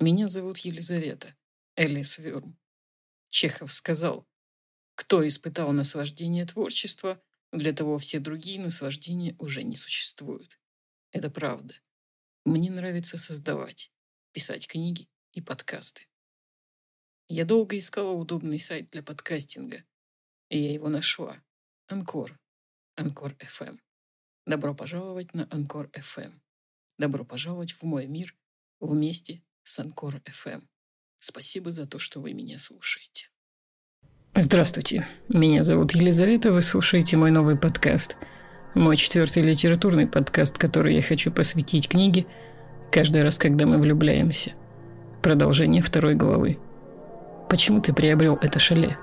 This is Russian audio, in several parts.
Меня зовут Елизавета, Элис Вюрм. Чехов сказал, кто испытал наслаждение творчества, для того все другие наслаждения уже не существуют. Это правда. Мне нравится создавать, писать книги и подкасты. Я долго искала удобный сайт для подкастинга, и я его нашла. Анкор. Анкор FM. Добро пожаловать на Анкор FM. Добро пожаловать в мой мир вместе с Анкор FM. Спасибо за то, что вы меня слушаете. Здравствуйте, меня зовут Елизавета, вы слушаете мой новый подкаст. Мой четвертый литературный подкаст, который я хочу посвятить книге каждый раз, когда мы влюбляемся. Продолжение второй главы. Почему ты приобрел это шале?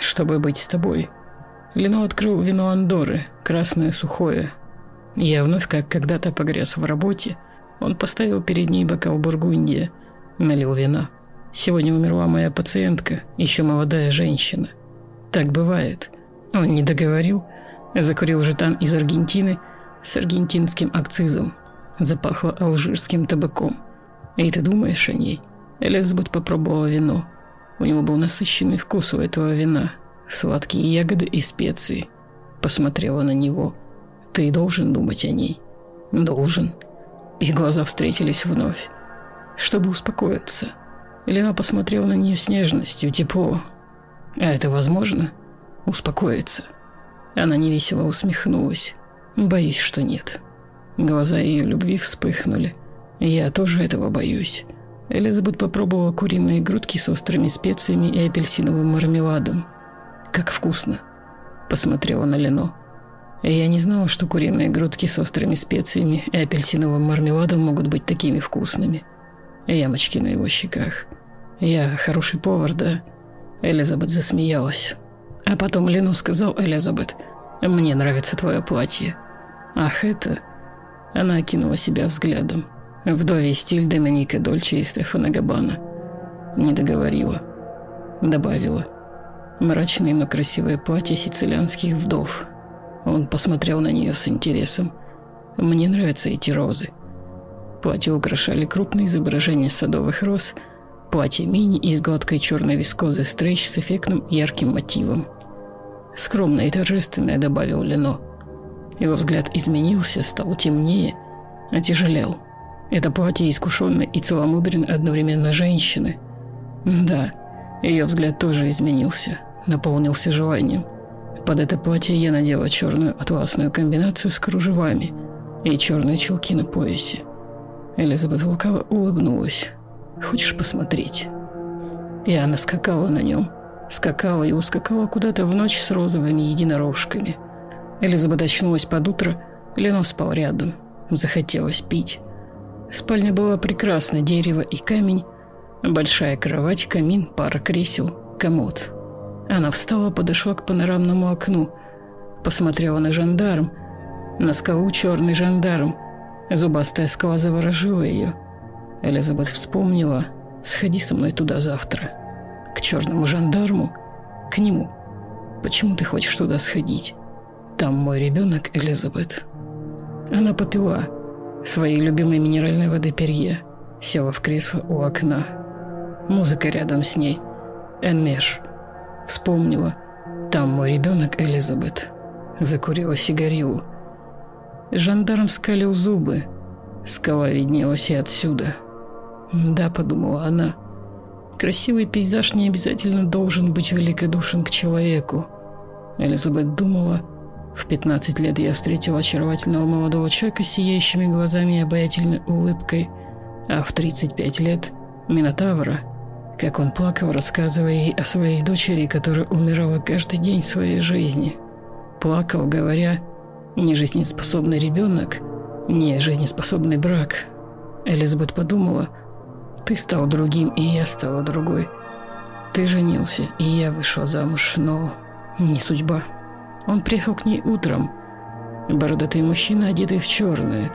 Чтобы быть с тобой. Лено открыл вино Андоры, красное сухое. Я вновь, как когда-то погряз в работе, он поставил перед ней бокал бургундия, налил вина – Сегодня умерла моя пациентка, еще молодая женщина. Так бывает. Он не договорил, закурил жетан из Аргентины с аргентинским акцизом. Запахло алжирским табаком. И ты думаешь о ней? Элизабет попробовала вино. У него был насыщенный вкус у этого вина. Сладкие ягоды и специи. Посмотрела на него. Ты должен думать о ней. Должен. Их глаза встретились вновь. Чтобы успокоиться. Лена посмотрела на нее с нежностью, тепло. А это возможно? Успокоиться. Она невесело усмехнулась. Боюсь, что нет. Глаза ее любви вспыхнули. Я тоже этого боюсь. Элизабет попробовала куриные грудки с острыми специями и апельсиновым мармеладом. Как вкусно. Посмотрела на Лено. Я не знала, что куриные грудки с острыми специями и апельсиновым мармеладом могут быть такими вкусными. Ямочки на его щеках – «Я хороший повар, да?» Элизабет засмеялась. А потом Лену сказал Элизабет, «Мне нравится твое платье». «Ах, это...» Она окинула себя взглядом. Вдовий стиль Доминика Дольче и Стефана Габана. Не договорила. Добавила. Мрачное, но красивое платье сицилианских вдов. Он посмотрел на нее с интересом. «Мне нравятся эти розы». Платье украшали крупные изображения садовых роз – Платье мини из гладкой черной вискозы стрейч с эффектным ярким мотивом. Скромное и торжественное, добавил Лено. Его взгляд изменился, стал темнее, отяжелел. Это платье искушенной и целомудренной одновременно женщины. Да, ее взгляд тоже изменился, наполнился желанием. Под это платье я надела черную атласную комбинацию с кружевами и черные чулки на поясе. Элизабет лукаво улыбнулась. Хочешь посмотреть?» И она скакала на нем. Скакала и ускакала куда-то в ночь с розовыми единорожками. Элизабет очнулась под утро, Лено спал рядом. Захотелось пить. Спальня была прекрасна, дерево и камень. Большая кровать, камин, пара кресел, комод. Она встала, подошла к панорамному окну. Посмотрела на жандарм. На скалу черный жандарм. Зубастая скала заворожила ее – Элизабет вспомнила. «Сходи со мной туда завтра. К черному жандарму. К нему. Почему ты хочешь туда сходить? Там мой ребенок, Элизабет». Она попила своей любимой минеральной воды перье. Села в кресло у окна. Музыка рядом с ней. Энмеш. Вспомнила. Там мой ребенок, Элизабет. Закурила сигарилу. Жандарм скалил зубы. Скала виднелась и отсюда. «Да», — подумала она, — «красивый пейзаж не обязательно должен быть великодушен к человеку». Элизабет думала, в 15 лет я встретила очаровательного молодого человека с сияющими глазами и обаятельной улыбкой, а в 35 лет – Минотавра, как он плакал, рассказывая ей о своей дочери, которая умирала каждый день своей жизни. Плакал, говоря «не жизнеспособный ребенок», «не жизнеспособный брак». Элизабет подумала – ты стал другим, и я стала другой. Ты женился, и я вышла замуж, но не судьба. Он приехал к ней утром. Бородатый мужчина, одетый в черное.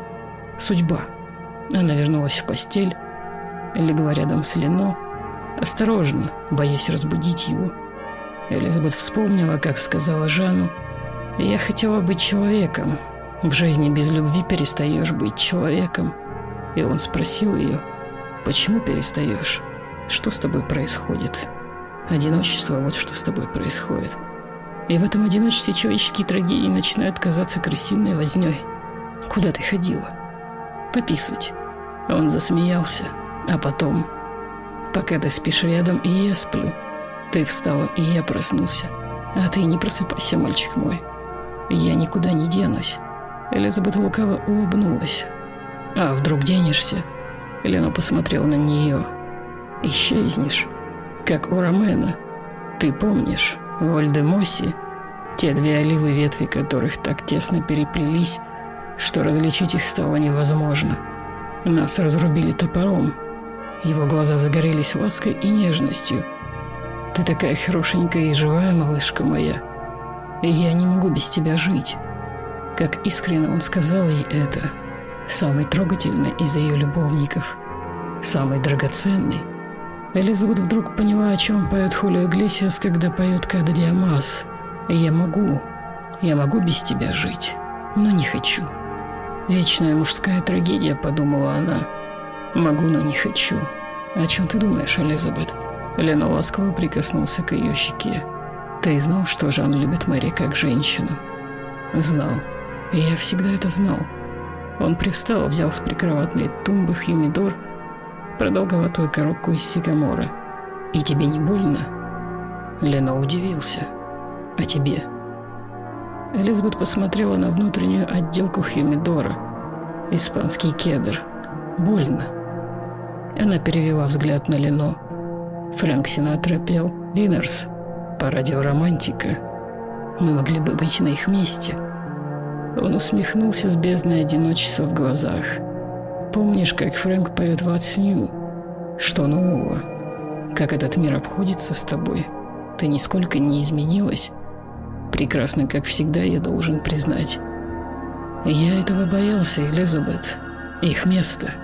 Судьба. Она вернулась в постель, легла рядом с Лено, осторожно, боясь разбудить его. Элизабет вспомнила, как сказала Жанну, «Я хотела быть человеком. В жизни без любви перестаешь быть человеком». И он спросил ее, Почему перестаешь? Что с тобой происходит? Одиночество, вот что с тобой происходит. И в этом одиночестве человеческие трагедии начинают казаться крысиной вознёй. Куда ты ходила? Пописать. Он засмеялся, а потом... Пока ты спишь рядом, и я сплю. Ты встала, и я проснулся. А ты не просыпайся, мальчик мой. Я никуда не денусь. Элизабет лукаво улыбнулась. А вдруг денешься? Лена посмотрела на нее. Исчезнешь, как у Ромена. Ты помнишь, в Ольдемосе те две оливы ветви которых так тесно переплелись, что различить их стало невозможно. Нас разрубили топором. Его глаза загорелись лаской и нежностью. Ты такая хорошенькая и живая, малышка моя. И я не могу без тебя жить. Как искренне он сказал ей это. Самый трогательный из ее любовников. Самый драгоценный. Элизабет вдруг поняла, о чем поет Хулио Иглесиас, когда поет Када Диамас. Я могу, я могу без тебя жить, но не хочу. Вечная мужская трагедия, подумала она. Могу, но не хочу. О чем ты думаешь, Элизабет? Лена ласково прикоснулся к ее щеке. Ты знал, что Жан любит Мэри как женщину? Знал. И я всегда это знал. Он привстал, взял с прикроватной тумбы хюмидор, продолговатую коробку из сигамора. И тебе не больно? Лена удивился. А тебе? Элизабет посмотрела на внутреннюю отделку хюмидора. Испанский кедр. Больно. Она перевела взгляд на Лено. Фрэнк Синатра пел «Винерс» по радио «Романтика». Мы могли бы быть на их месте. Он усмехнулся с бездной одиночества в глазах. Помнишь, как Фрэнк поет «What's new»? Что нового? Как этот мир обходится с тобой? Ты нисколько не изменилась? Прекрасно, как всегда, я должен признать. Я этого боялся, Элизабет. Их место —